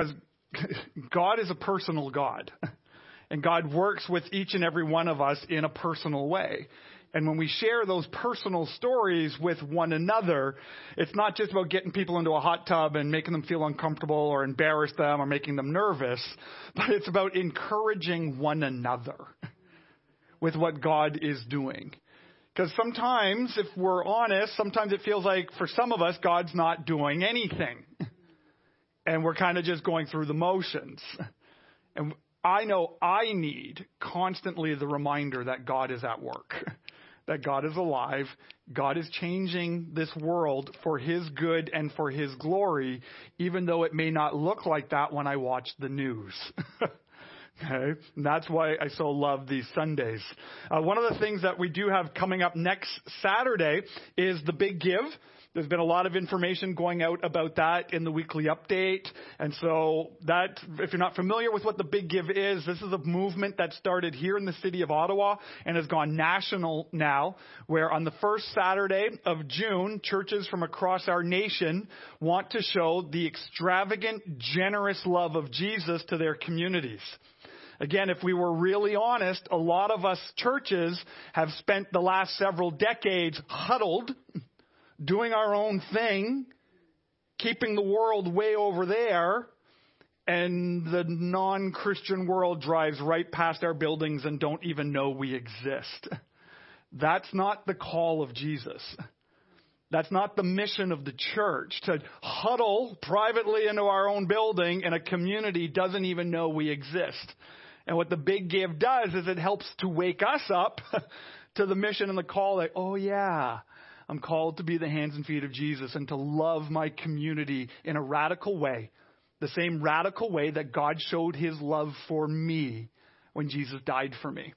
Because God is a personal God. And God works with each and every one of us in a personal way. And when we share those personal stories with one another, it's not just about getting people into a hot tub and making them feel uncomfortable or embarrass them or making them nervous, but it's about encouraging one another with what God is doing. Because sometimes, if we're honest, sometimes it feels like for some of us, God's not doing anything. And we're kind of just going through the motions. And I know I need constantly the reminder that God is at work, that God is alive, God is changing this world for His good and for His glory, even though it may not look like that when I watch the news. Okay? And that's why I so love these Sundays. Uh, one of the things that we do have coming up next Saturday is the Big Give. There's been a lot of information going out about that in the weekly update. And so that, if you're not familiar with what the Big Give is, this is a movement that started here in the city of Ottawa and has gone national now, where on the first Saturday of June, churches from across our nation want to show the extravagant, generous love of Jesus to their communities. Again, if we were really honest, a lot of us churches have spent the last several decades huddled doing our own thing, keeping the world way over there, and the non Christian world drives right past our buildings and don't even know we exist. That's not the call of Jesus. That's not the mission of the church to huddle privately into our own building and a community doesn't even know we exist. And what the big give does is it helps to wake us up to the mission and the call that, oh yeah, I'm called to be the hands and feet of Jesus and to love my community in a radical way, the same radical way that God showed his love for me when Jesus died for me.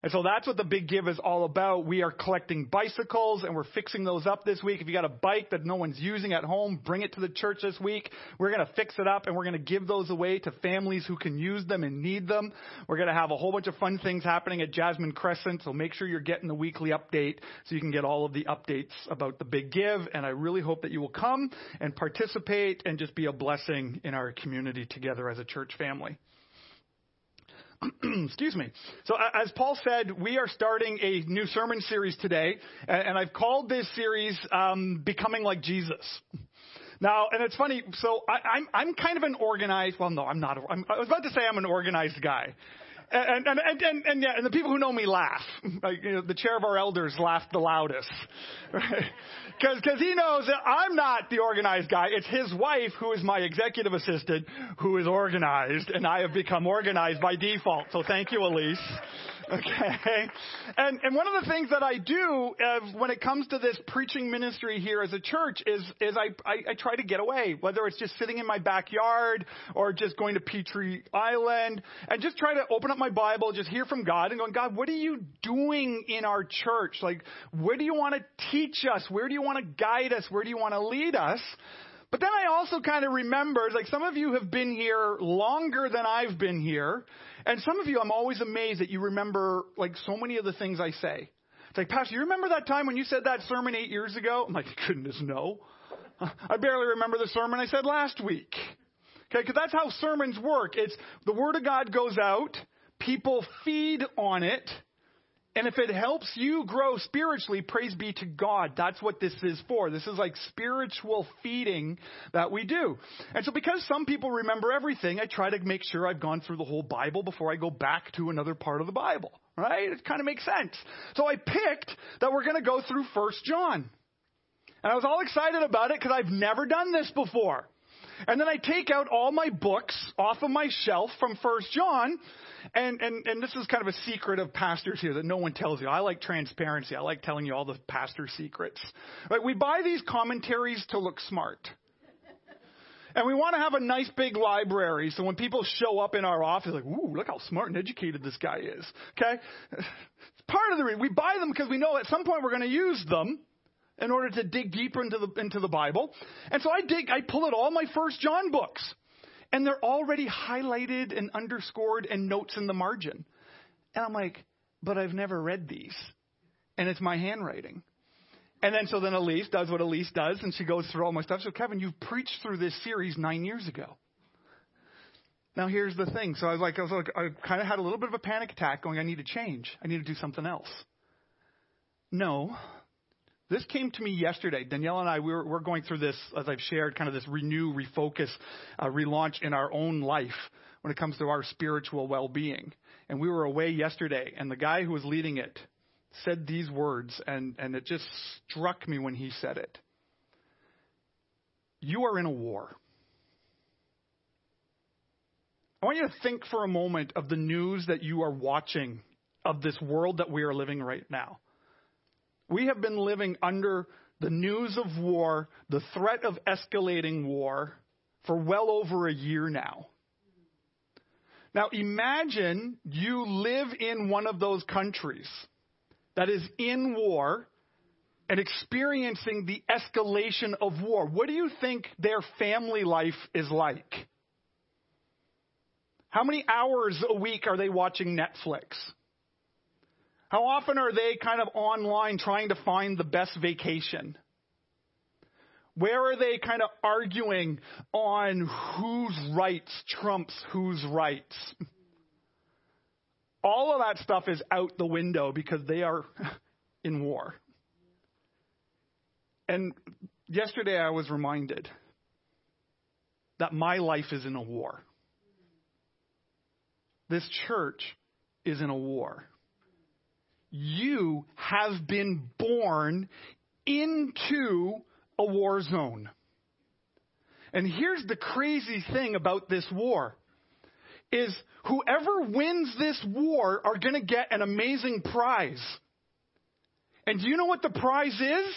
And so that's what the big give is all about. We are collecting bicycles and we're fixing those up this week. If you got a bike that no one's using at home, bring it to the church this week. We're going to fix it up and we're going to give those away to families who can use them and need them. We're going to have a whole bunch of fun things happening at Jasmine Crescent. So make sure you're getting the weekly update so you can get all of the updates about the big give. And I really hope that you will come and participate and just be a blessing in our community together as a church family. Excuse me. So, as Paul said, we are starting a new sermon series today, and I've called this series um, "Becoming Like Jesus." Now, and it's funny. So, I, I'm I'm kind of an organized. Well, no, I'm not. I'm, I was about to say I'm an organized guy. And, and, and, and, and, yeah, and the people who know me laugh. Like, you know, the chair of our elders laughed the loudest. Right? Because he knows that I'm not the organized guy. It's his wife, who is my executive assistant, who is organized, and I have become organized by default. So thank you, Elise. Okay? And, and one of the things that I do uh, when it comes to this preaching ministry here as a church is, is I, I, I try to get away, whether it's just sitting in my backyard or just going to Petrie Island and just try to open up my Bible, just hear from God and going, God, what are you doing in our church? Like, where do you want to teach us? Where do you want to guide us? Where do you want to lead us? But then I also kind of remember, like some of you have been here longer than I've been here, and some of you, I'm always amazed that you remember like so many of the things I say. It's like, Pastor, you remember that time when you said that sermon eight years ago? I'm like, goodness, no. I barely remember the sermon I said last week. Okay, because that's how sermons work. It's the Word of God goes out, people feed on it, and if it helps you grow spiritually, praise be to God. That's what this is for. This is like spiritual feeding that we do. And so because some people remember everything, I try to make sure I've gone through the whole Bible before I go back to another part of the Bible. Right? It kind of makes sense. So I picked that we're going to go through First John. And I was all excited about it because I've never done this before. And then I take out all my books off of my shelf from First John and, and, and this is kind of a secret of pastors here that no one tells you. I like transparency. I like telling you all the pastor secrets. Right? We buy these commentaries to look smart. And we want to have a nice big library so when people show up in our office, like, ooh, look how smart and educated this guy is. Okay? It's part of the reason. We buy them because we know at some point we're going to use them in order to dig deeper into the, into the Bible. And so I dig, I pull out all my first John books and they're already highlighted and underscored and notes in the margin. And I'm like, but I've never read these. And it's my handwriting. And then so then Elise does what Elise does, and she goes through all my stuff. So Kevin, you've preached through this series nine years ago. Now here's the thing. So I was like, I was like, I kind of had a little bit of a panic attack going, I need to change. I need to do something else. No. This came to me yesterday. Danielle and I, we were, we're going through this, as I've shared, kind of this renew, refocus, uh, relaunch in our own life when it comes to our spiritual well-being. And we were away yesterday, and the guy who was leading it said these words, and, and it just struck me when he said it. You are in a war. I want you to think for a moment of the news that you are watching of this world that we are living right now. We have been living under the news of war, the threat of escalating war, for well over a year now. Now imagine you live in one of those countries that is in war and experiencing the escalation of war. What do you think their family life is like? How many hours a week are they watching Netflix? How often are they kind of online trying to find the best vacation? Where are they kind of arguing on whose rights trumps whose rights? All of that stuff is out the window because they are in war. And yesterday I was reminded that my life is in a war. This church is in a war. You have been born into a war zone. And here's the crazy thing about this war is whoever wins this war are going to get an amazing prize. And do you know what the prize is?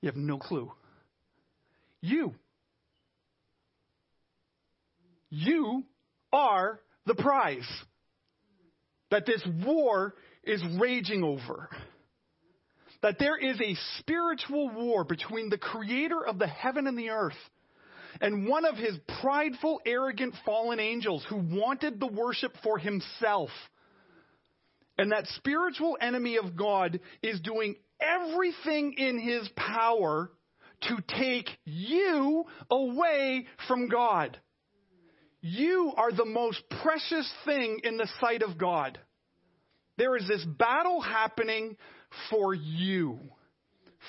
You have no clue. You. You are the prize that this war is raging over. That there is a spiritual war between the creator of the heaven and the earth and one of his prideful, arrogant, fallen angels who wanted the worship for himself. And that spiritual enemy of God is doing everything in his power to take you away from God. You are the most precious thing in the sight of God. There is this battle happening for you,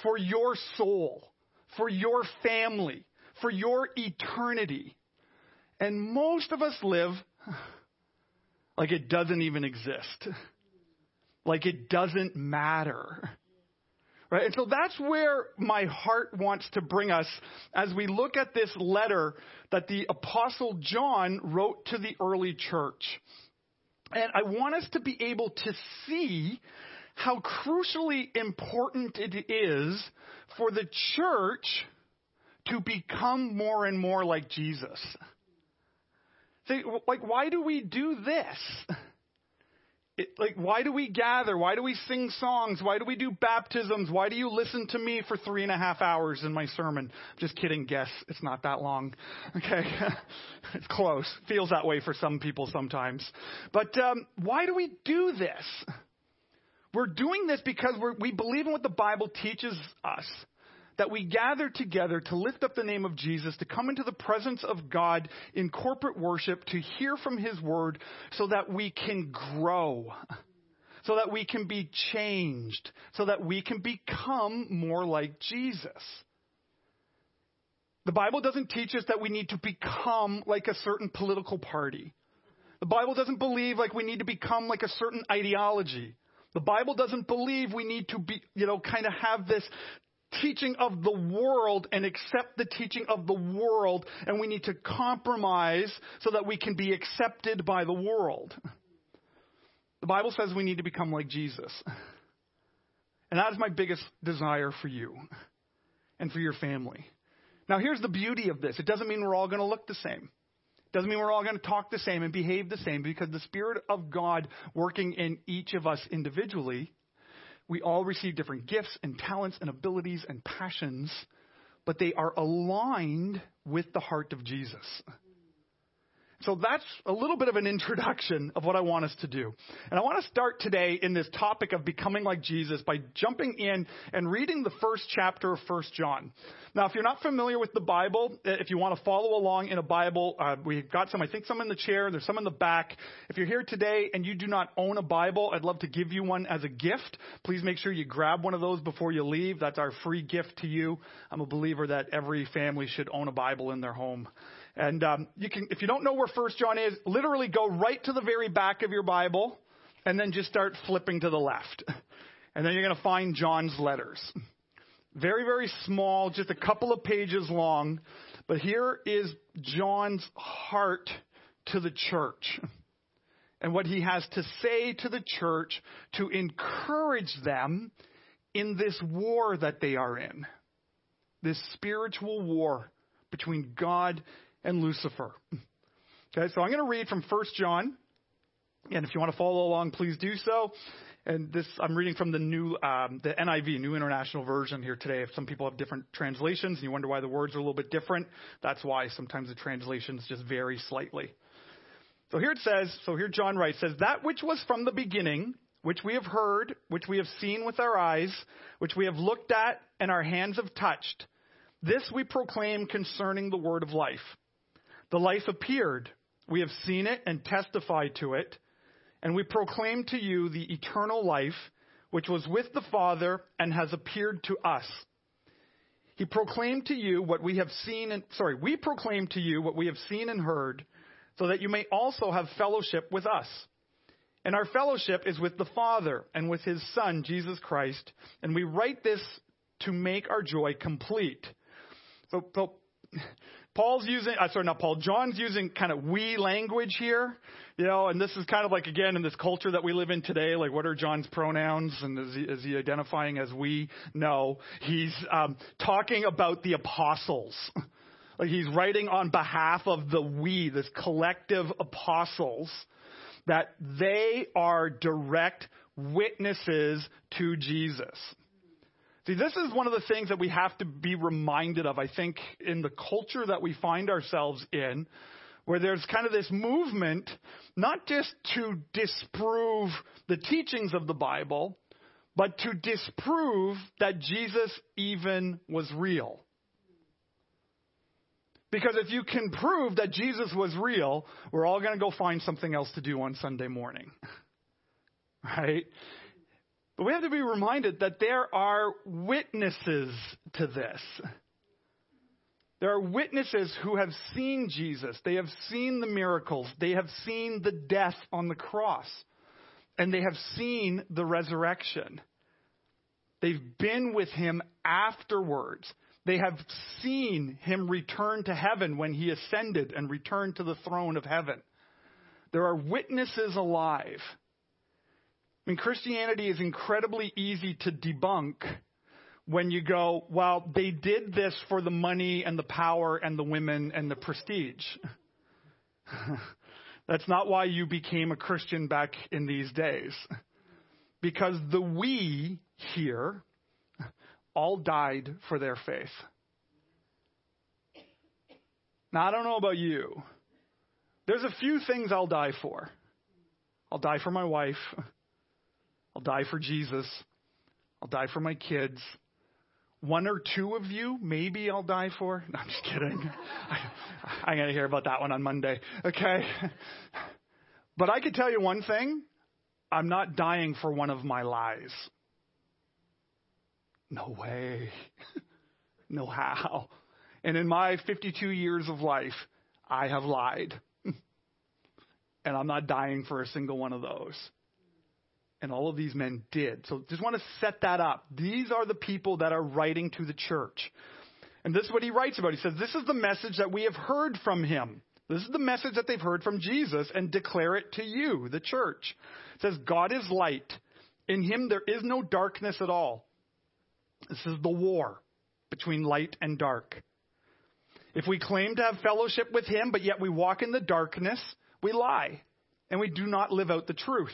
for your soul, for your family, for your eternity. And most of us live like it doesn't even exist, like it doesn't matter. Right? And so that's where my heart wants to bring us as we look at this letter that the Apostle John wrote to the early church. And I want us to be able to see how crucially important it is for the church to become more and more like Jesus. See, like, why do we do this? It, like, why do we gather? Why do we sing songs? Why do we do baptisms? Why do you listen to me for three and a half hours in my sermon? Just kidding, guess. It's not that long. Okay. it's close. Feels that way for some people sometimes. But um, why do we do this? We're doing this because we believe in what the Bible teaches us that we gather together to lift up the name of Jesus, to come into the presence of God in corporate worship, to hear from His Word, so that we can grow, so that we can be changed, so that we can become more like Jesus. The Bible doesn't teach us that we need to become like a certain political party. The Bible doesn't believe like we need to become like a certain ideology. The Bible doesn't believe we need to be, you know, kind of have this teaching of the world and accept the teaching of the world, and we need to compromise so that we can be accepted by the world. The Bible says we need to become like Jesus. And that is my biggest desire for you and for your family. Now, here's the beauty of this it doesn't mean we're all going to look the same. Doesn't mean we're all going to talk the same and behave the same because the Spirit of God working in each of us individually we all receive different gifts and talents and abilities and passions, but they are aligned with the heart of Jesus. So that's a little bit of an introduction of what I want us to do. And I want to start today in this topic of becoming like Jesus by jumping in and reading the first chapter of 1 John. Now, if you're not familiar with the Bible, eh, if you want to follow along in a Bible, uh, we've got some, I think some in the chair, there's some in the back. If you're here today and you do not own a Bible, I'd love to give you one as a gift. Please make sure you grab one of those before you leave. That's our free gift to you. I'm a believer that every family should own a Bible in their home. And um, you can, if you don't know where First John is, literally go right to the very back of your Bible, and then just start flipping to the left, and then you're going to find John's letters. Very, very small, just a couple of pages long, but here is John's heart to the church and what he has to say to the church to encourage them in this war that they are in. This spiritual war between God and Lucifer. Okay, so I'm going to read from 1 John. And if you want to follow along, please do so. And this, I'm reading from the new, um, the NIV, New International Version here today. If some people have different translations and you wonder why the words are a little bit different, that's why sometimes the translations just vary slightly. So here it says, so here John writes, says, that which was from the beginning, which we have heard, which we have seen with our eyes, which we have looked at and our hands have touched, this we proclaim concerning the word of life. The life appeared. We have seen it and testified to it. And we proclaim to you the eternal life, which was with the Father and has appeared to us. He proclaimed to you what we have seen and, sorry, we proclaim to you what we have seen and heard, so that you may also have fellowship with us. And our fellowship is with the Father and with his Son, Jesus Christ. And we write this to make our joy complete. So, so Paul's using, uh, sorry, not Paul, John's using kind of we language here, you know, and this is kind of like, again, in this culture that we live in today, like what are John's pronouns and is he, is he identifying as we? No. He's um, talking about the apostles. like he's writing on behalf of the we, this collective apostles, that they are direct witnesses to Jesus. See, this is one of the things that we have to be reminded of, I think, in the culture that we find ourselves in, where there's kind of this movement, not just to disprove the teachings of the Bible, but to disprove that Jesus even was real. Because if you can prove that Jesus was real, we're all going to go find something else to do on Sunday morning. Right? But we have to be reminded that there are witnesses to this. There are witnesses who have seen Jesus. They have seen the miracles. They have seen the death on the cross. And they have seen the resurrection. They've been with him afterwards. They have seen him return to heaven when he ascended and returned to the throne of heaven. There are witnesses alive. I mean, Christianity is incredibly easy to debunk when you go, well, they did this for the money and the power and the women and the prestige. That's not why you became a Christian back in these days. Because the we here all died for their faith. Now, I don't know about you. There's a few things I'll die for. I'll die for my wife. I'll die for Jesus. I'll die for my kids. One or two of you, maybe I'll die for. No, I'm just kidding. I, I'm going to hear about that one on Monday. Okay. But I can tell you one thing I'm not dying for one of my lies. No way. no how. And in my 52 years of life, I have lied. and I'm not dying for a single one of those. And all of these men did. So just want to set that up. These are the people that are writing to the church. And this is what he writes about. He says, This is the message that we have heard from him. This is the message that they've heard from Jesus and declare it to you, the church. It says, God is light. In him there is no darkness at all. This is the war between light and dark. If we claim to have fellowship with him, but yet we walk in the darkness, we lie and we do not live out the truth.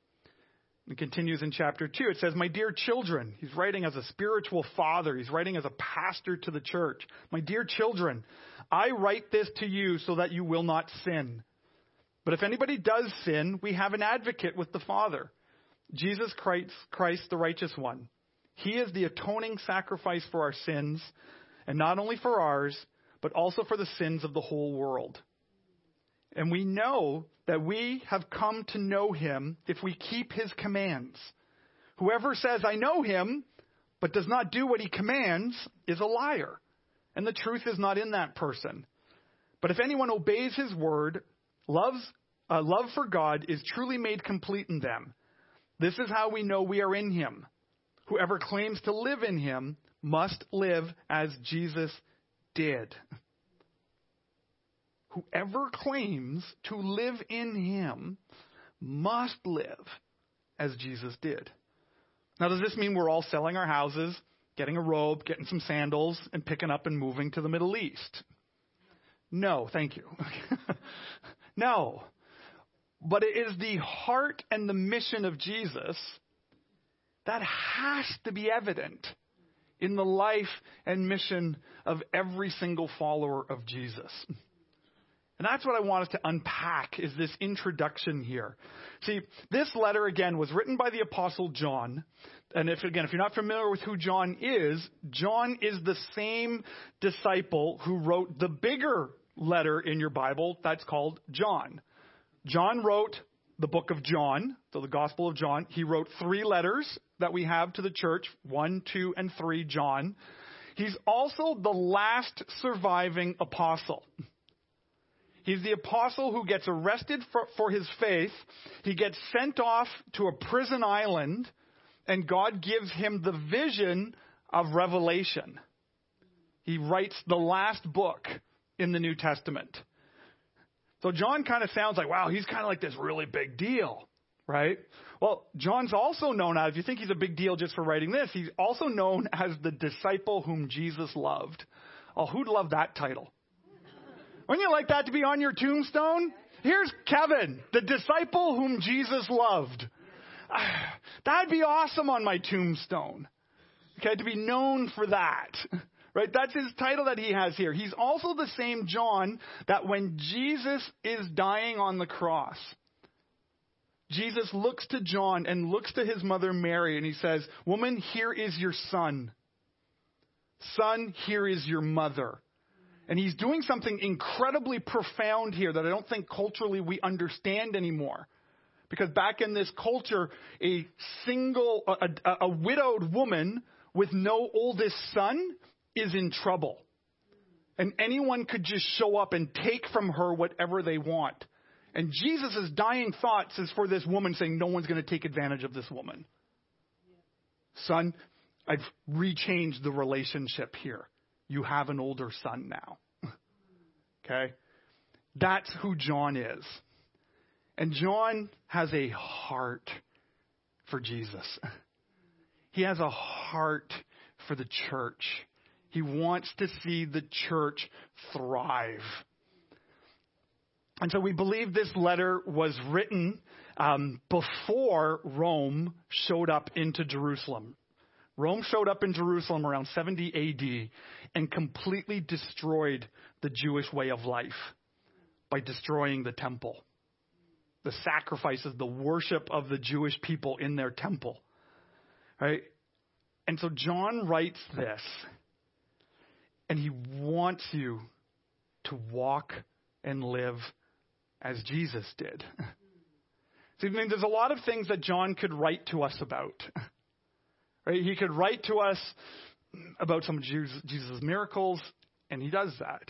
It continues in chapter 2. It says, My dear children, he's writing as a spiritual father. He's writing as a pastor to the church. My dear children, I write this to you so that you will not sin. But if anybody does sin, we have an advocate with the Father, Jesus Christ, Christ, the righteous one. He is the atoning sacrifice for our sins, and not only for ours, but also for the sins of the whole world. And we know that we have come to know him if we keep his commands. Whoever says, I know him, but does not do what he commands, is a liar. And the truth is not in that person. But if anyone obeys his word, loves, uh, love for God is truly made complete in them. This is how we know we are in him. Whoever claims to live in him must live as Jesus did. Whoever claims to live in him must live as Jesus did. Now, does this mean we're all selling our houses, getting a robe, getting some sandals, and picking up and moving to the Middle East? No, thank you. no. But it is the heart and the mission of Jesus that has to be evident in the life and mission of every single follower of Jesus. And that's what I want us to unpack is this introduction here. See, this letter again was written by the apostle John. And if again, if you're not familiar with who John is, John is the same disciple who wrote the bigger letter in your Bible that's called John. John wrote the book of John, so the Gospel of John. He wrote three letters that we have to the church, one, two, and three, John. He's also the last surviving apostle. He's the apostle who gets arrested for, for, his faith. He gets sent off to a prison island, and God gives him the vision of Revelation. He writes the last book in the New Testament. So John kind of sounds like, wow, he's kind of like this really big deal, right? Well, John's also known as, if you think he's a big deal just for writing this, he's also known as the disciple whom Jesus loved. Oh, who'd love that title? Wouldn't you like that to be on your tombstone? Here's Kevin, the disciple whom Jesus loved. That'd be awesome on my tombstone. Okay, to be known for that. Right? That's his title that he has here. He's also the same John that when Jesus is dying on the cross, Jesus looks to John and looks to his mother Mary and he says, Woman, here is your son. Son, here is your mother. And he's doing something incredibly profound here that I don't think culturally we understand anymore. Because back in this culture, a single, a, a, a widowed woman with no oldest son is in trouble. And anyone could just show up and take from her whatever they want. And Jesus' dying thoughts is for this woman saying, No one's going to take advantage of this woman. Son, I've rechanged the relationship here you have an older son now. okay? That's who John is. And John has a heart for Jesus. He has a heart for the church. He wants to see the church thrive. And so we believe this letter was written um, before Rome showed up into Jerusalem. Rome showed up in Jerusalem around 70 AD and completely destroyed the Jewish way of life by destroying the temple, the sacrifices, the worship of the Jewish people in their temple. Right? And so John writes this, and he wants you to walk and live as Jesus did. See, I mean, there's a lot of things that John could write to us about. He could write to us about some of Jesus' miracles, and he does that.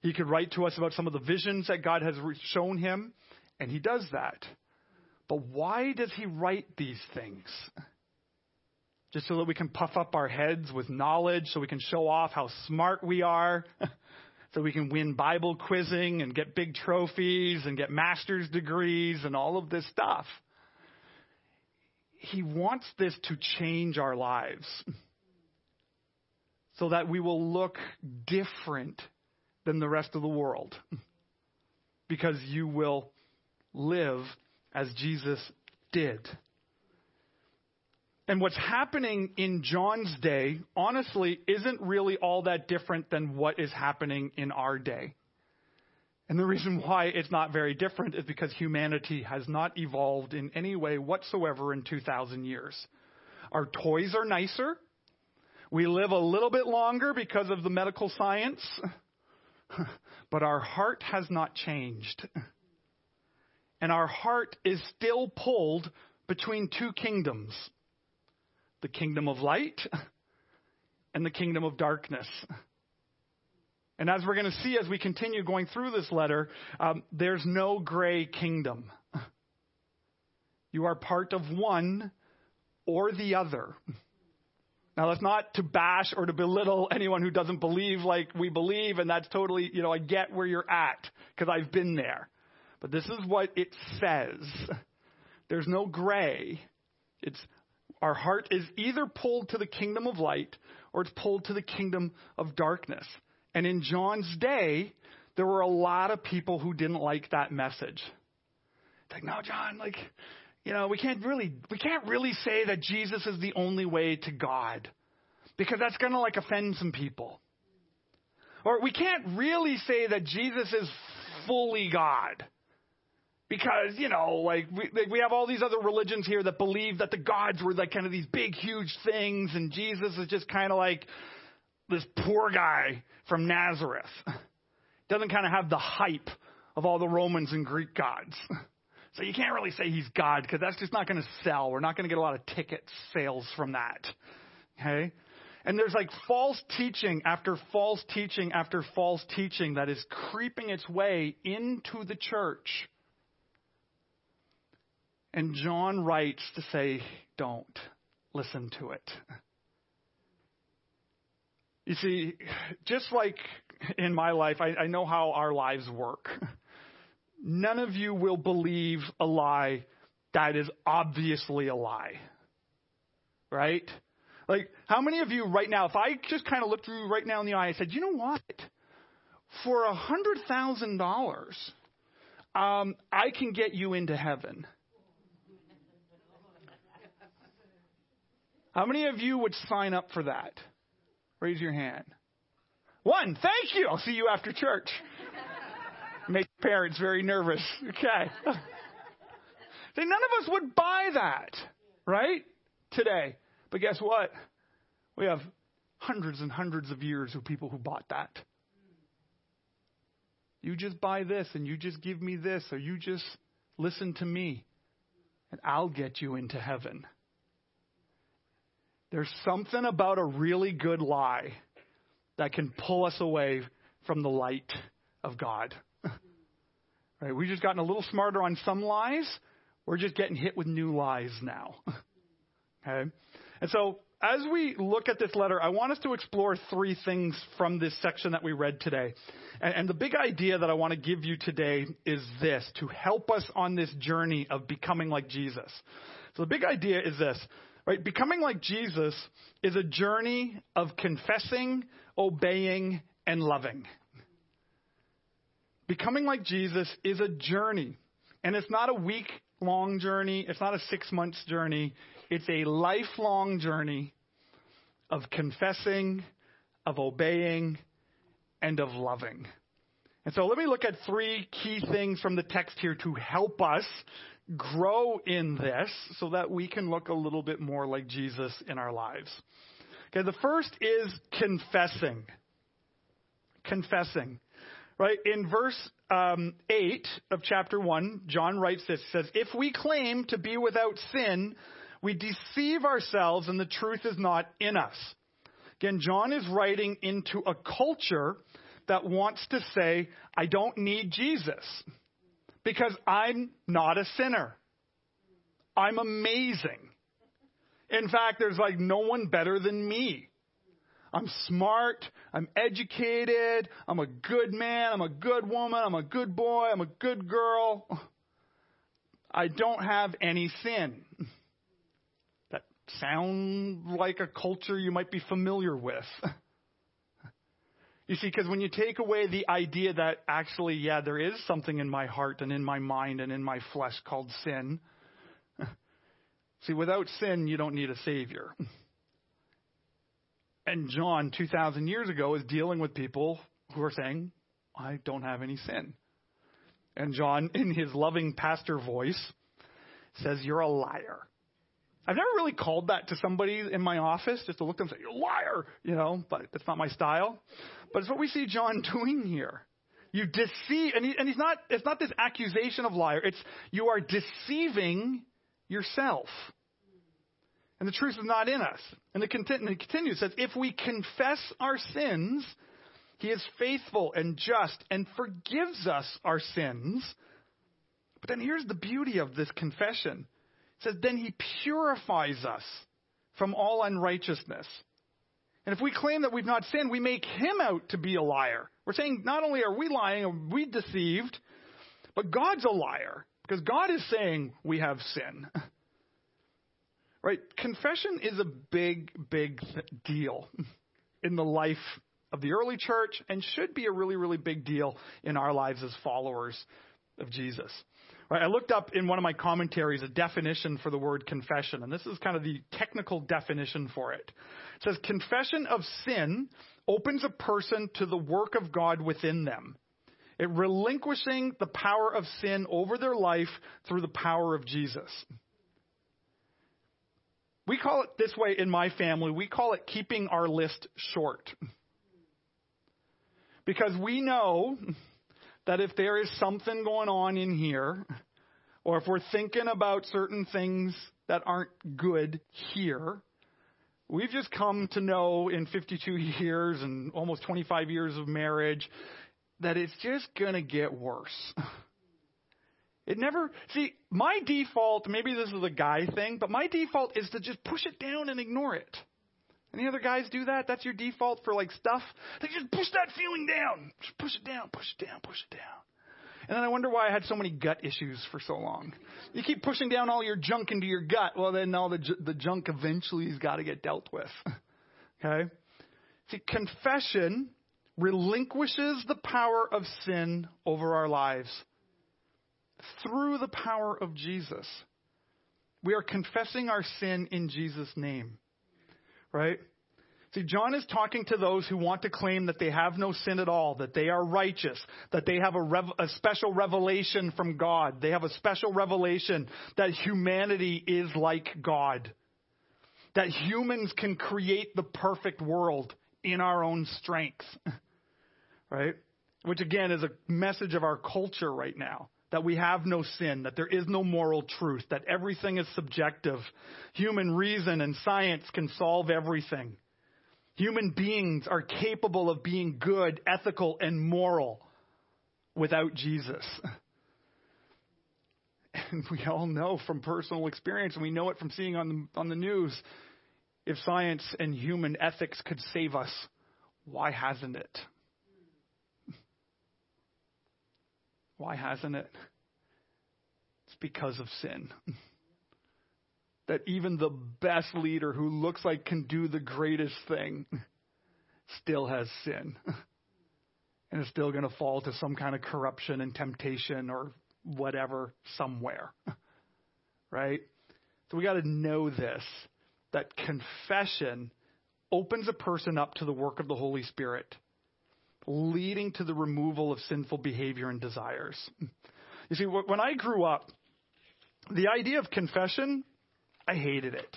He could write to us about some of the visions that God has shown him, and he does that. But why does he write these things? Just so that we can puff up our heads with knowledge, so we can show off how smart we are, so we can win Bible quizzing and get big trophies and get master's degrees and all of this stuff. He wants this to change our lives so that we will look different than the rest of the world because you will live as Jesus did. And what's happening in John's day, honestly, isn't really all that different than what is happening in our day. And the reason why it's not very different is because humanity has not evolved in any way whatsoever in 2,000 years. Our toys are nicer. We live a little bit longer because of the medical science. but our heart has not changed. And our heart is still pulled between two kingdoms the kingdom of light and the kingdom of darkness. And as we're going to see as we continue going through this letter, um, there's no gray kingdom. You are part of one or the other. Now, that's not to bash or to belittle anyone who doesn't believe like we believe, and that's totally, you know, I get where you're at because I've been there. But this is what it says. There's no gray. It's our heart is either pulled to the kingdom of light or it's pulled to the kingdom of darkness. And in John's day, there were a lot of people who didn't like that message. Like, no, John, like, you know, we can't really we can't really say that Jesus is the only way to God because that's going to like offend some people. Or we can't really say that Jesus is fully God because you know like we like we have all these other religions here that believe that the gods were like kind of these big huge things and Jesus is just kind of like this poor guy from Nazareth. Doesn't kind of have the hype of all the Romans and Greek gods. So you can't really say he's God because that's just not going to sell. We're not going to get a lot of ticket sales from that. Okay? And there's like false teaching after false teaching after false teaching that is creeping its way into the church. And John writes to say, don't listen to it. You see, just like in my life, I, I know how our lives work none of you will believe a lie that is obviously a lie. Right? Like, how many of you right now, if I just kind of looked through right now in the eye and said, you know what? For a hundred thousand dollars, um, I can get you into heaven. How many of you would sign up for that? Raise your hand. One. Thank you. I'll see you after church. Make parents very nervous. Okay. See, none of us would buy that, right? Today. But guess what? We have hundreds and hundreds of years of people who bought that. You just buy this and you just give me this or you just listen to me and I'll get you into heaven. There's something about a really good lie that can pull us away from the light of God. Right? We've just gotten a little smarter on some lies. We're just getting hit with new lies now. okay? And so, as we look at this letter, I want us to explore three things from this section that we read today. And, and the big idea that I want to give you today is this to help us on this journey of becoming like Jesus. So, the big idea is this right? Becoming like Jesus is a journey of confessing, obeying, and loving. Becoming like Jesus is a journey. And it's not a week long journey, it's not a six months journey. It's a lifelong journey of confessing, of obeying, and of loving. And so let me look at three key things from the text here to help us grow in this so that we can look a little bit more like Jesus in our lives. Okay, the first is confessing. Confessing. Right? In verse um, 8 of chapter 1, John writes this. Says, If we claim to be without sin, we deceive ourselves and the truth is not in us. Again, John is writing into a culture that wants to say, I don't need Jesus because I'm not a sinner. I'm amazing. In fact, there's like no one better than me. I'm smart. I'm educated. I'm a good man. I'm a good woman. I'm a good boy. I'm a good girl. I don't have any sin. That sounds like a culture you might be familiar with. You see, because when you take away the idea that actually, yeah, there is something in my heart and in my mind and in my flesh called sin. See, without sin, you don't need a Savior. And John, 2,000 years ago, is dealing with people who are saying, I don't have any sin. And John, in his loving pastor voice, says, You're a liar. I've never really called that to somebody in my office, just to look at them and say, You're a liar, you know, but that's not my style. But it's what we see John doing here. You deceive, and, he, and he's not, it's not this accusation of liar, it's you are deceiving yourself. And the truth is not in us. And it continues, says, if we confess our sins, he is faithful and just and forgives us our sins. But then here's the beauty of this confession. It says, then he purifies us from all unrighteousness. And if we claim that we've not sinned, we make him out to be a liar. We're saying not only are we lying, are we deceived, but God's a liar because God is saying we have sin. Right? Confession is a big, big deal in the life of the early church and should be a really, really big deal in our lives as followers of Jesus. Right? I looked up in one of my commentaries a definition for the word confession, and this is kind of the technical definition for it. It says confession of sin opens a person to the work of God within them. It relinquishing the power of sin over their life through the power of Jesus. We call it this way in my family. We call it keeping our list short. Because we know that if there is something going on in here, or if we're thinking about certain things that aren't good here, we've just come to know in 52 years and almost 25 years of marriage that it's just going to get worse. It never, see, my default, maybe this is a guy thing, but my default is to just push it down and ignore it. Any other guys do that? That's your default for like stuff? They just push that feeling down. Just push it down, push it down, push it down. And then I wonder why I had so many gut issues for so long. You keep pushing down all your junk into your gut. Well, then all the, the junk eventually has got to get dealt with. okay? See, confession relinquishes the power of sin over our lives through the power of Jesus. We are confessing our sin in Jesus' name. Right? See, John is talking to those who want to claim that they have no sin at all, that they are righteous, that they have a, rev- a, special revelation from God. They have a special revelation that humanity is like God, that humans can create the perfect world in our own strength. right? Which again is a message of our culture right now that we have no sin, that there is no moral truth, that everything is subjective. Human reason and science can solve everything. Human beings are capable of being good, ethical, and moral without Jesus. And we all know from personal experience, and we know it from seeing on the, on the news, if science and human ethics could save us, why hasn't it? Why hasn't it? It's because of sin. that even the best leader who looks like can do the greatest thing still has sin. and is still going to fall to some kind of corruption and temptation or whatever somewhere. right? So we got to know this that confession opens a person up to the work of the Holy Spirit leading to the removal of sinful behavior and desires. You see, when I grew up, the idea of confession, I hated it.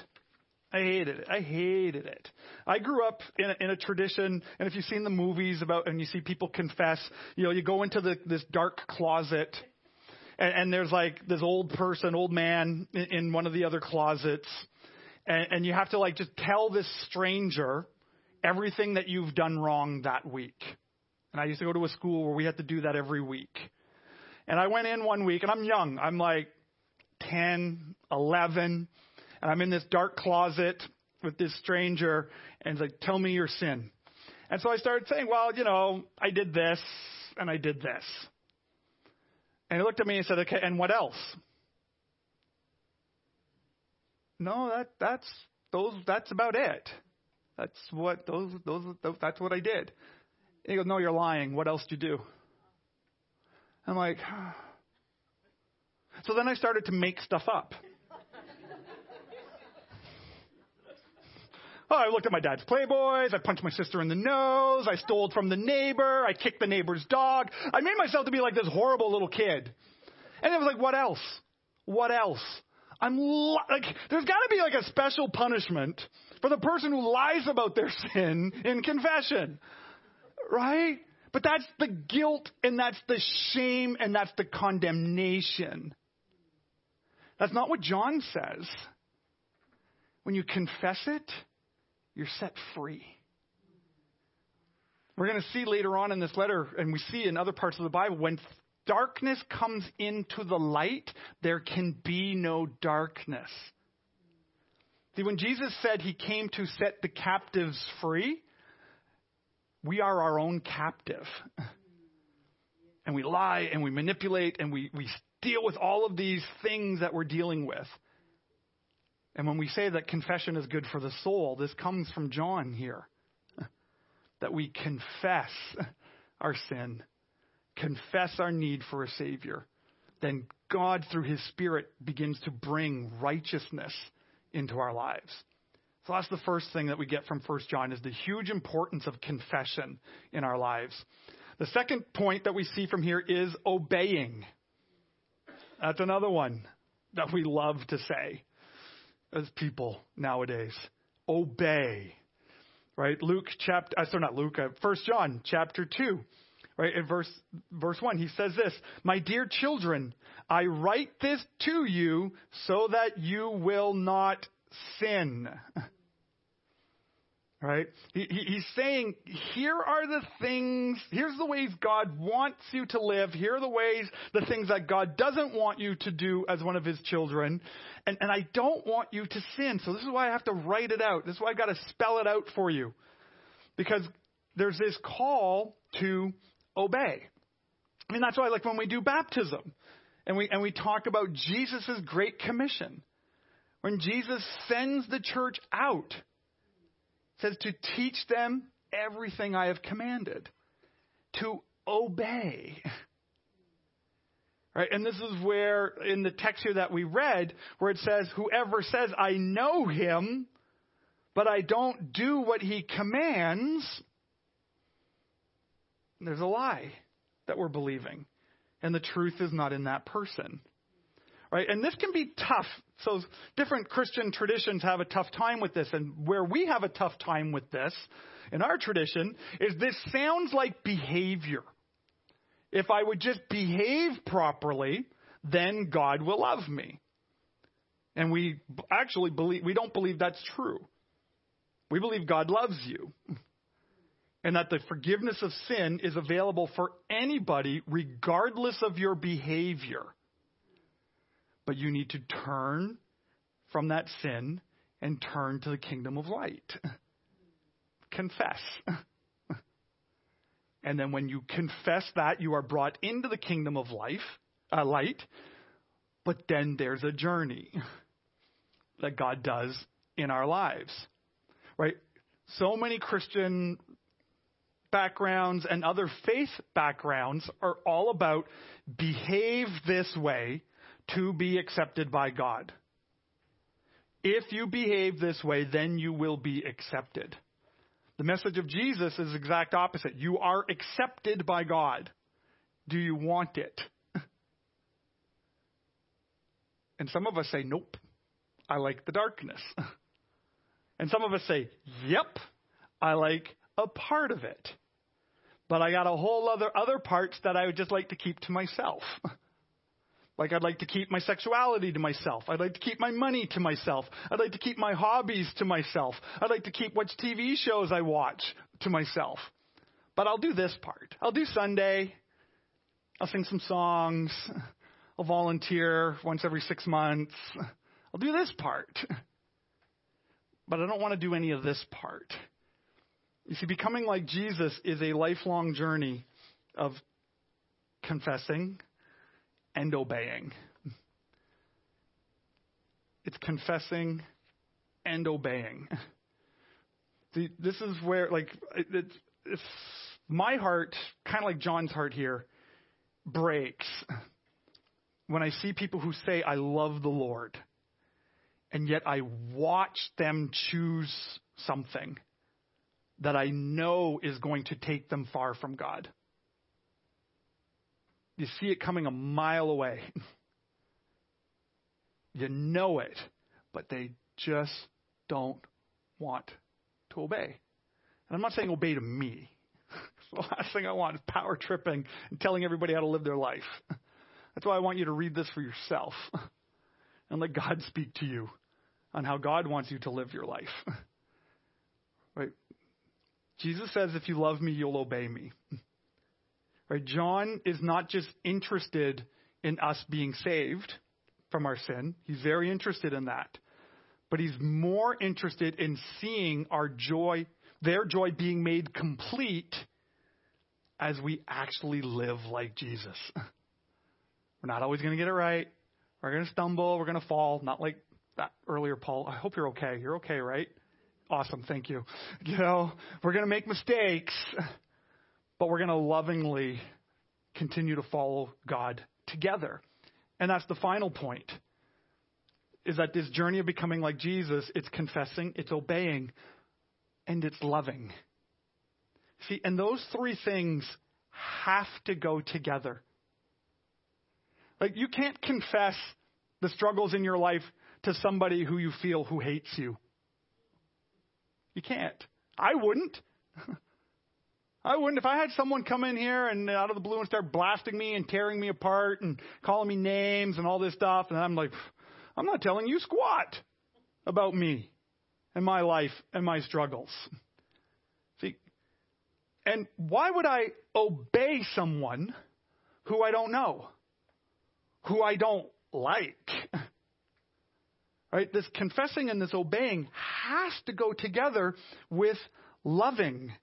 I hated it. I hated it. I grew up in a, in a tradition, and if you've seen the movies about, and you see people confess, you know, you go into the, this dark closet, and, and there's like this old person, old man in, in one of the other closets, and, and you have to like just tell this stranger everything that you've done wrong that week. And I used to go to a school where we had to do that every week. And I went in one week, and I'm young. I'm like 10, 11, and I'm in this dark closet, with this stranger and he's like, tell me your sin. And so I started saying, well, you know, I did this and I did this. And he looked at me and said, okay, and what else? No, that, that's, those, that's about it. That's what, those, those, those that's what I did. And he goes, no, you're lying. What else did you do? I'm like, so then I started to make stuff up. Oh, I looked at my dad's Playboys. I punched my sister in the nose. I stole from the neighbor. I kicked the neighbor's dog. I made myself to be like this horrible little kid. And it was like, what else? What else? I'm li- like, there's got to be like a special punishment for the person who lies about their sin in confession, right? But that's the guilt and that's the shame and that's the condemnation. That's not what John says. When you confess it, you're set free. We're going to see later on in this letter, and we see in other parts of the Bible, when darkness comes into the light, there can be no darkness. See, when Jesus said he came to set the captives free, we are our own captive. And we lie and we manipulate and we, we deal with all of these things that we're dealing with. And when we say that confession is good for the soul, this comes from John here. That we confess our sin, confess our need for a Savior. Then God, through His Spirit, begins to bring righteousness into our lives. So that's the first thing that we get from 1 John is the huge importance of confession in our lives. The second point that we see from here is obeying. That's another one that we love to say as people nowadays. Obey. Right? Luke chapter, uh, sorry, not Luke, uh, 1 John chapter 2. Right? In verse, verse 1, he says this, My dear children, I write this to you so that you will not sin. Right? He, he, he's saying, here are the things, here's the ways God wants you to live. Here are the ways, the things that God doesn't want you to do as one of his children. And, and I don't want you to sin. So this is why I have to write it out. This is why I've got to spell it out for you. Because there's this call to obey. I mean, that's why, like, when we do baptism and we, and we talk about Jesus' great commission, when Jesus sends the church out, says to teach them everything I have commanded, to obey. Right? And this is where, in the text here that we read, where it says, Whoever says, I know him, but I don't do what he commands, there's a lie that we're believing. And the truth is not in that person. Right? And this can be tough. So different Christian traditions have a tough time with this. And where we have a tough time with this in our tradition is this sounds like behavior. If I would just behave properly, then God will love me. And we actually believe, we don't believe that's true. We believe God loves you. And that the forgiveness of sin is available for anybody regardless of your behavior. But you need to turn from that sin and turn to the kingdom of light. Confess. And then when you confess that, you are brought into the kingdom of life, uh, light. But then there's a journey that God does in our lives, right? So many Christian backgrounds and other faith backgrounds are all about behave this way to be accepted by God. If you behave this way, then you will be accepted. The message of Jesus is exact opposite. You are accepted by God. Do you want it? And some of us say, nope, I like the darkness. And some of us say, yep, I like a part of it. But I got a whole other other parts that I would just like to keep to myself. Like, I'd like to keep my sexuality to myself. I'd like to keep my money to myself. I'd like to keep my hobbies to myself. I'd like to keep which TV shows I watch to myself. But I'll do this part. I'll do Sunday. I'll sing some songs. I'll volunteer once every six months. I'll do this part. but I don't want to do any of this part. You see, becoming like Jesus is a lifelong journey of confessing and obeying. It's confessing and obeying. See, this is where, like, it's, it's my heart, kind of like John's heart here, breaks when I see people who say, I love the Lord, and yet I watch them choose something that I know is going to take them far from God. You see it coming a mile away. you know it, but they just don't want to obey. And I'm not saying obey to me. the last thing I want is power tripping and telling everybody how to live their life. That's why I want you to read this for yourself and let God speak to you on how God wants you to live your life. right? Jesus says, if you love me, you'll obey me. Right? John is not just interested in us being saved from our sin. He's very interested in that. But he's more interested in seeing our joy, their joy being made complete as we actually live like Jesus. We're not always going to get it right. We're going to stumble. We're going to fall. Not like that earlier, Paul. I hope you're okay. You're okay, right? Awesome. Thank you. You know, we're going to make mistakes, but we're going to lovingly continue to follow God together. And that's the final point. Is that this journey of becoming like Jesus, it's confessing, it's obeying, and it's loving. See, and those three things have to go together. Like, you can't confess the struggles in your life to somebody who you feel who hates you. You can't. I wouldn't. I wouldn't. If I had someone come in here and out of the blue and start blasting me and tearing me apart and calling me names and all this stuff, and I'm like, I'm not telling you squat about me and my life and my struggles. See, and why would I obey someone who I don't know, who I don't like? Right? This confessing and this obeying has to go together with loving.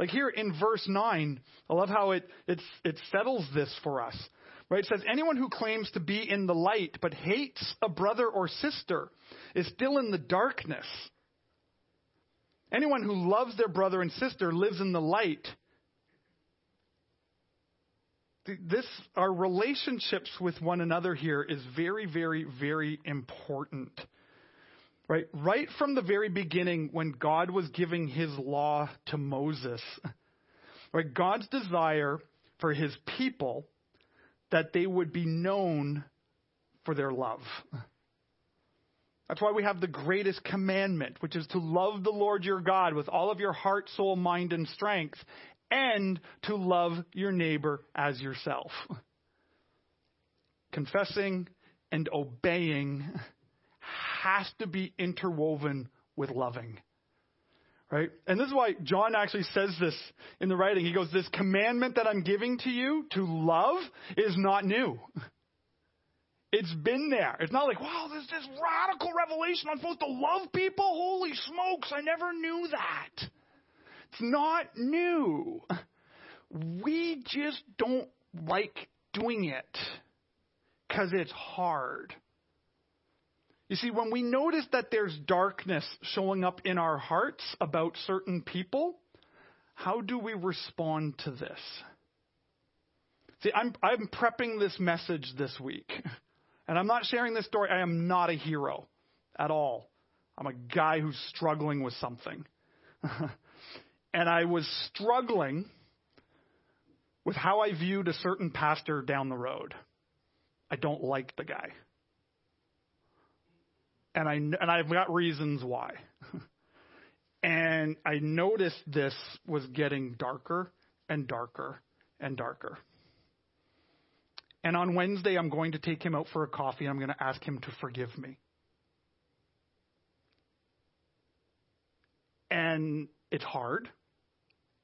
Like here in verse 9, I love how it, it settles this for us. Right? It says, anyone who claims to be in the light but hates a brother or sister is still in the darkness. Anyone who loves their brother and sister lives in the light. This, our relationships with one another here is very, very, very important. Right? Right from the very beginning, when God was giving his law to Moses, right? God's desire for his people that they would be known for their love. That's why we have the greatest commandment, which is to love the Lord your God with all of your heart, soul, mind, and strength, and to love your neighbor as yourself. Confessing and obeying has to be interwoven with loving. Right? And this is why John actually says this in the writing. He goes, This commandment that I'm giving to you to love is not new. It's been there. It's not like, wow, there's this radical revelation. I'm supposed to love people? Holy smokes, I never knew that. It's not new. We just don't like doing it because it's hard. You see, when we notice that there's darkness showing up in our hearts about certain people, how do we respond to this? See, I'm, I'm prepping this message this week. And I'm not sharing this story. I am not a hero at all. I'm a guy who's struggling with something. and I was struggling with how I viewed a certain pastor down the road. I don't like the guy and I and I've got reasons why. and I noticed this was getting darker and darker and darker. And on Wednesday, I'm going to take him out for a coffee. I'm going to ask him to forgive me. And it's hard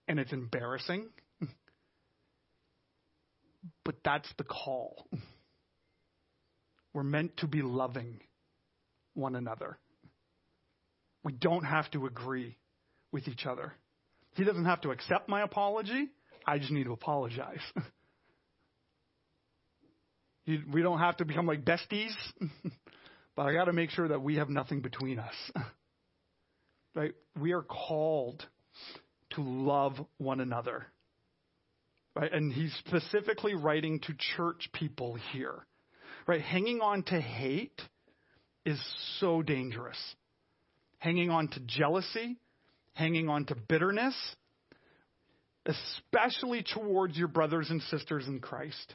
and it's embarrassing. But that's the call. We're meant to be loving one another. We don't have to agree with each other. He doesn't have to accept my apology. I just need to apologize. we don't have to become like besties, but I got to make sure that we have nothing between us. right? We are called to love one another. Right? And he's specifically writing to church people here. Right? Hanging on to hate is so dangerous. Hanging on to jealousy, hanging on to bitterness, especially towards your brothers and sisters in Christ.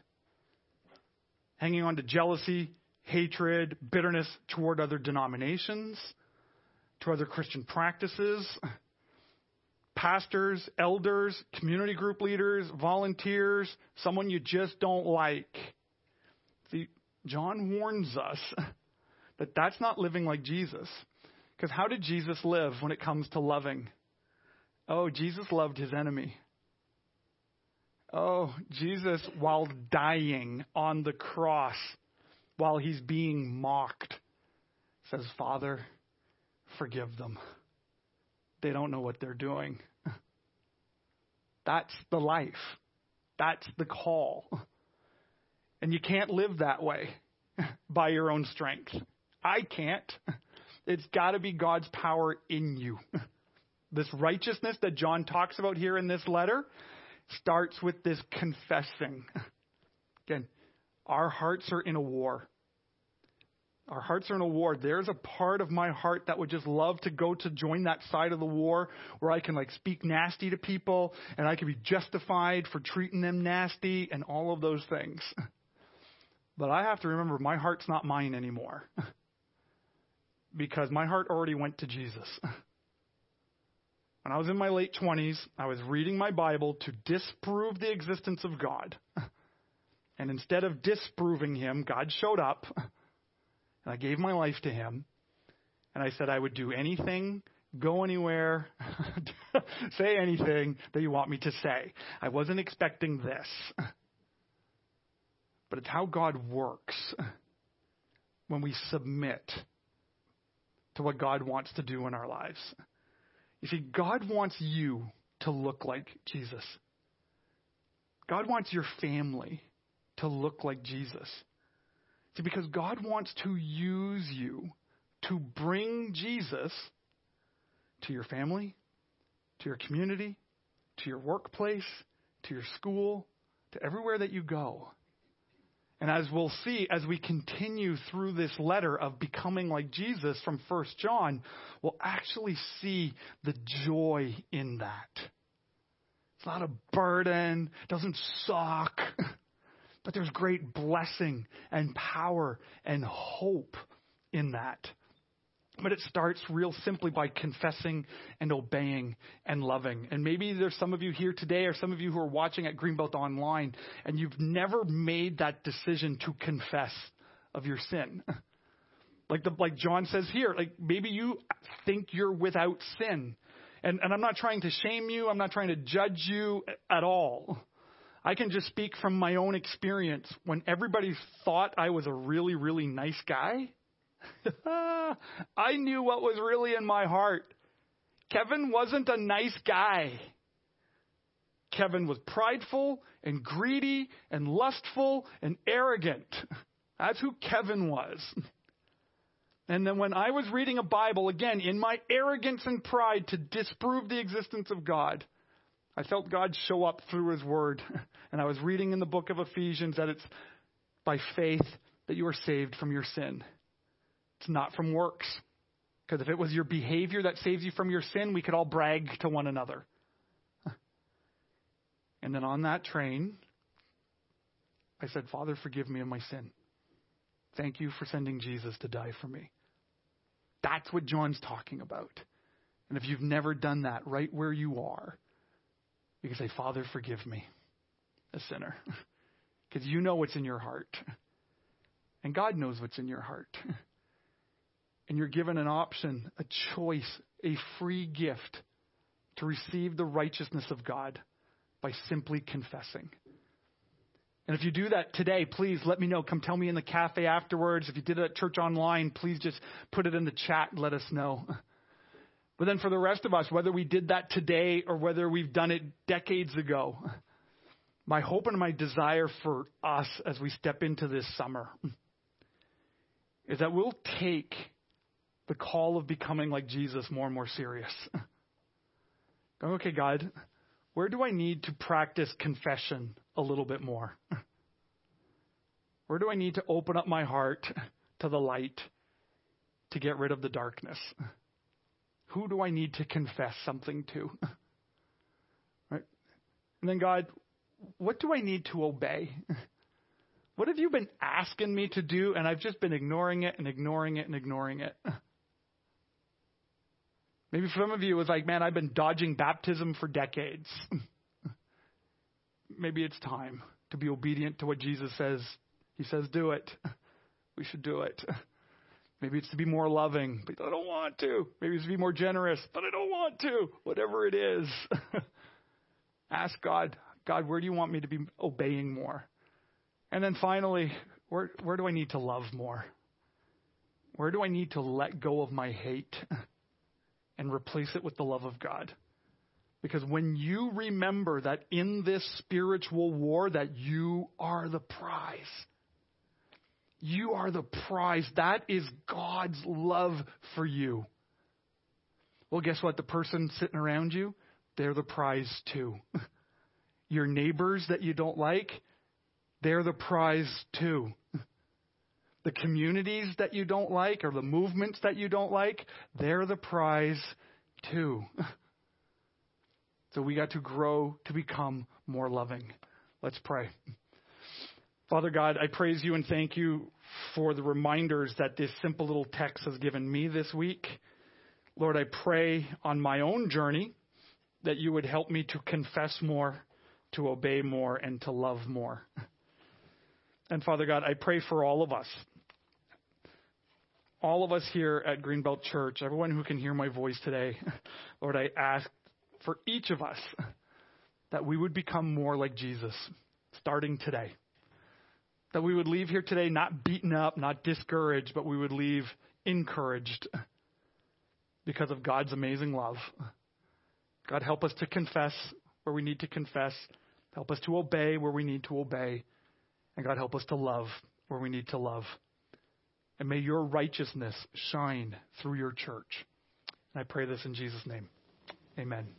Hanging on to jealousy, hatred, bitterness toward other denominations, to other Christian practices, pastors, elders, community group leaders, volunteers, someone you just don't like. See, John warns us that that's not living like Jesus. Because how did Jesus live when it comes to loving? Oh, Jesus loved his enemy. Oh, Jesus, while dying on the cross, while he's being mocked, says, Father, forgive them. They don't know what they're doing. That's the life. That's the call. And you can't live that way by your own strength. I can't. It's got to be God's power in you. This righteousness that John talks about here in this letter starts with this confessing. Again, our hearts are in a war. Our hearts are in a war. There's a part of my heart that would just love to go to join that side of the war where I can like speak nasty to people and I can be justified for treating them nasty and all of those things. But I have to remember my heart's not mine anymore. Because my heart already went to Jesus. When I was in my late 20s, I was reading my Bible to disprove the existence of God. And instead of disproving him, God showed up and I gave my life to him. And I said I would do anything, go anywhere, say anything that you want me to say. I wasn't expecting this. But it's how God works when we submit to what God wants to do in our lives. You see, God wants you to look like Jesus. God wants your family to look like Jesus. See, because God wants to use you to bring Jesus to your family, to your community, to your workplace, to your school, to everywhere that you go. And as we'll see as we continue through this letter of becoming like Jesus from 1 John, we'll actually see the joy in that. It's not a burden, doesn't suck. But there's great blessing and power and hope in that. But it starts real simply by confessing and obeying and loving. And maybe there's some of you here today or some of you who are watching at Greenbelt Online and you've never made that decision to confess of your sin. Like the, like John says here, like maybe you think you're without sin. And, and I'm not trying to shame you. I'm not trying to judge you at all. I can just speak from my own experience. When everybody thought I was a really, really nice guy, I knew what was really in my heart. Kevin wasn't a nice guy. Kevin was prideful and greedy and lustful and arrogant. That's who Kevin was. And then when I was reading a Bible, again, in my arrogance and pride to disprove the existence of God, I felt God show up through His Word. And I was reading in the book of Ephesians that it's by faith that you are saved from your sin. It's not from works. Because if it was your behavior that saves you from your sin, we could all brag to one another. And then on that train, I said, Father, forgive me of my sin. Thank you for sending Jesus to die for me. That's what John's talking about. And if you've never done that right where you are, you can say, Father, forgive me, a sinner. Because you know what's in your heart. And God knows what's in your heart. And you're given an option, a choice, a free gift to receive the righteousness of God by simply confessing. And if you do that today, please let me know. Come tell me in the cafe afterwards. If you did it at church online, please just put it in the chat and let us know. But then for the rest of us, whether we did that today or whether we've done it decades ago, my hope and my desire for us as we step into this summer is that we'll take the call of becoming like Jesus more and more serious. Going, okay, God, where do I need to practice confession a little bit more? Where do I need to open up my heart to the light to get rid of the darkness? Who do I need to confess something to? Right? And then, God, what do I need to obey? What have you been asking me to do, and I've just been ignoring it and ignoring it and ignoring it? Maybe for some of you, it was like, man, I've been dodging baptism for decades. Maybe it's time to be obedient to what Jesus says. He says, do it. We should do it. Maybe it's to be more loving, but I don't want to. Maybe it's to be more generous, but I don't want to. Whatever it is, ask God, God, where do you want me to be obeying more? And then finally, where, where do I need to love more? Where do I need to let go of my hate and replace it with the love of God? Because when you remember that in this spiritual war that you are the prize, you are the prize. That is God's love for you. Well, guess what? The person sitting around you, they're the prize too. Your neighbors that you don't like, they're the prize too. The communities that you don't like or the movements that you don't like, they're the prize too. So we got to grow to become more loving. Let's pray. Father God, I praise you and thank you for the reminders that this simple little text has given me this week. Lord, I pray on my own journey that you would help me to confess more, to obey more, and to love more. And Father God, I pray for all of us. All of us here at Greenbelt Church, everyone who can hear my voice today, Lord, I ask for each of us that we would become more like Jesus starting today. That we would leave here today not beaten up, not discouraged, but we would leave encouraged because of God's amazing love. God, help us to confess where we need to confess. Help us to obey where we need to obey. And God, help us to love where we need to love. And may your righteousness shine through your church. And I pray this in Jesus' name. Amen.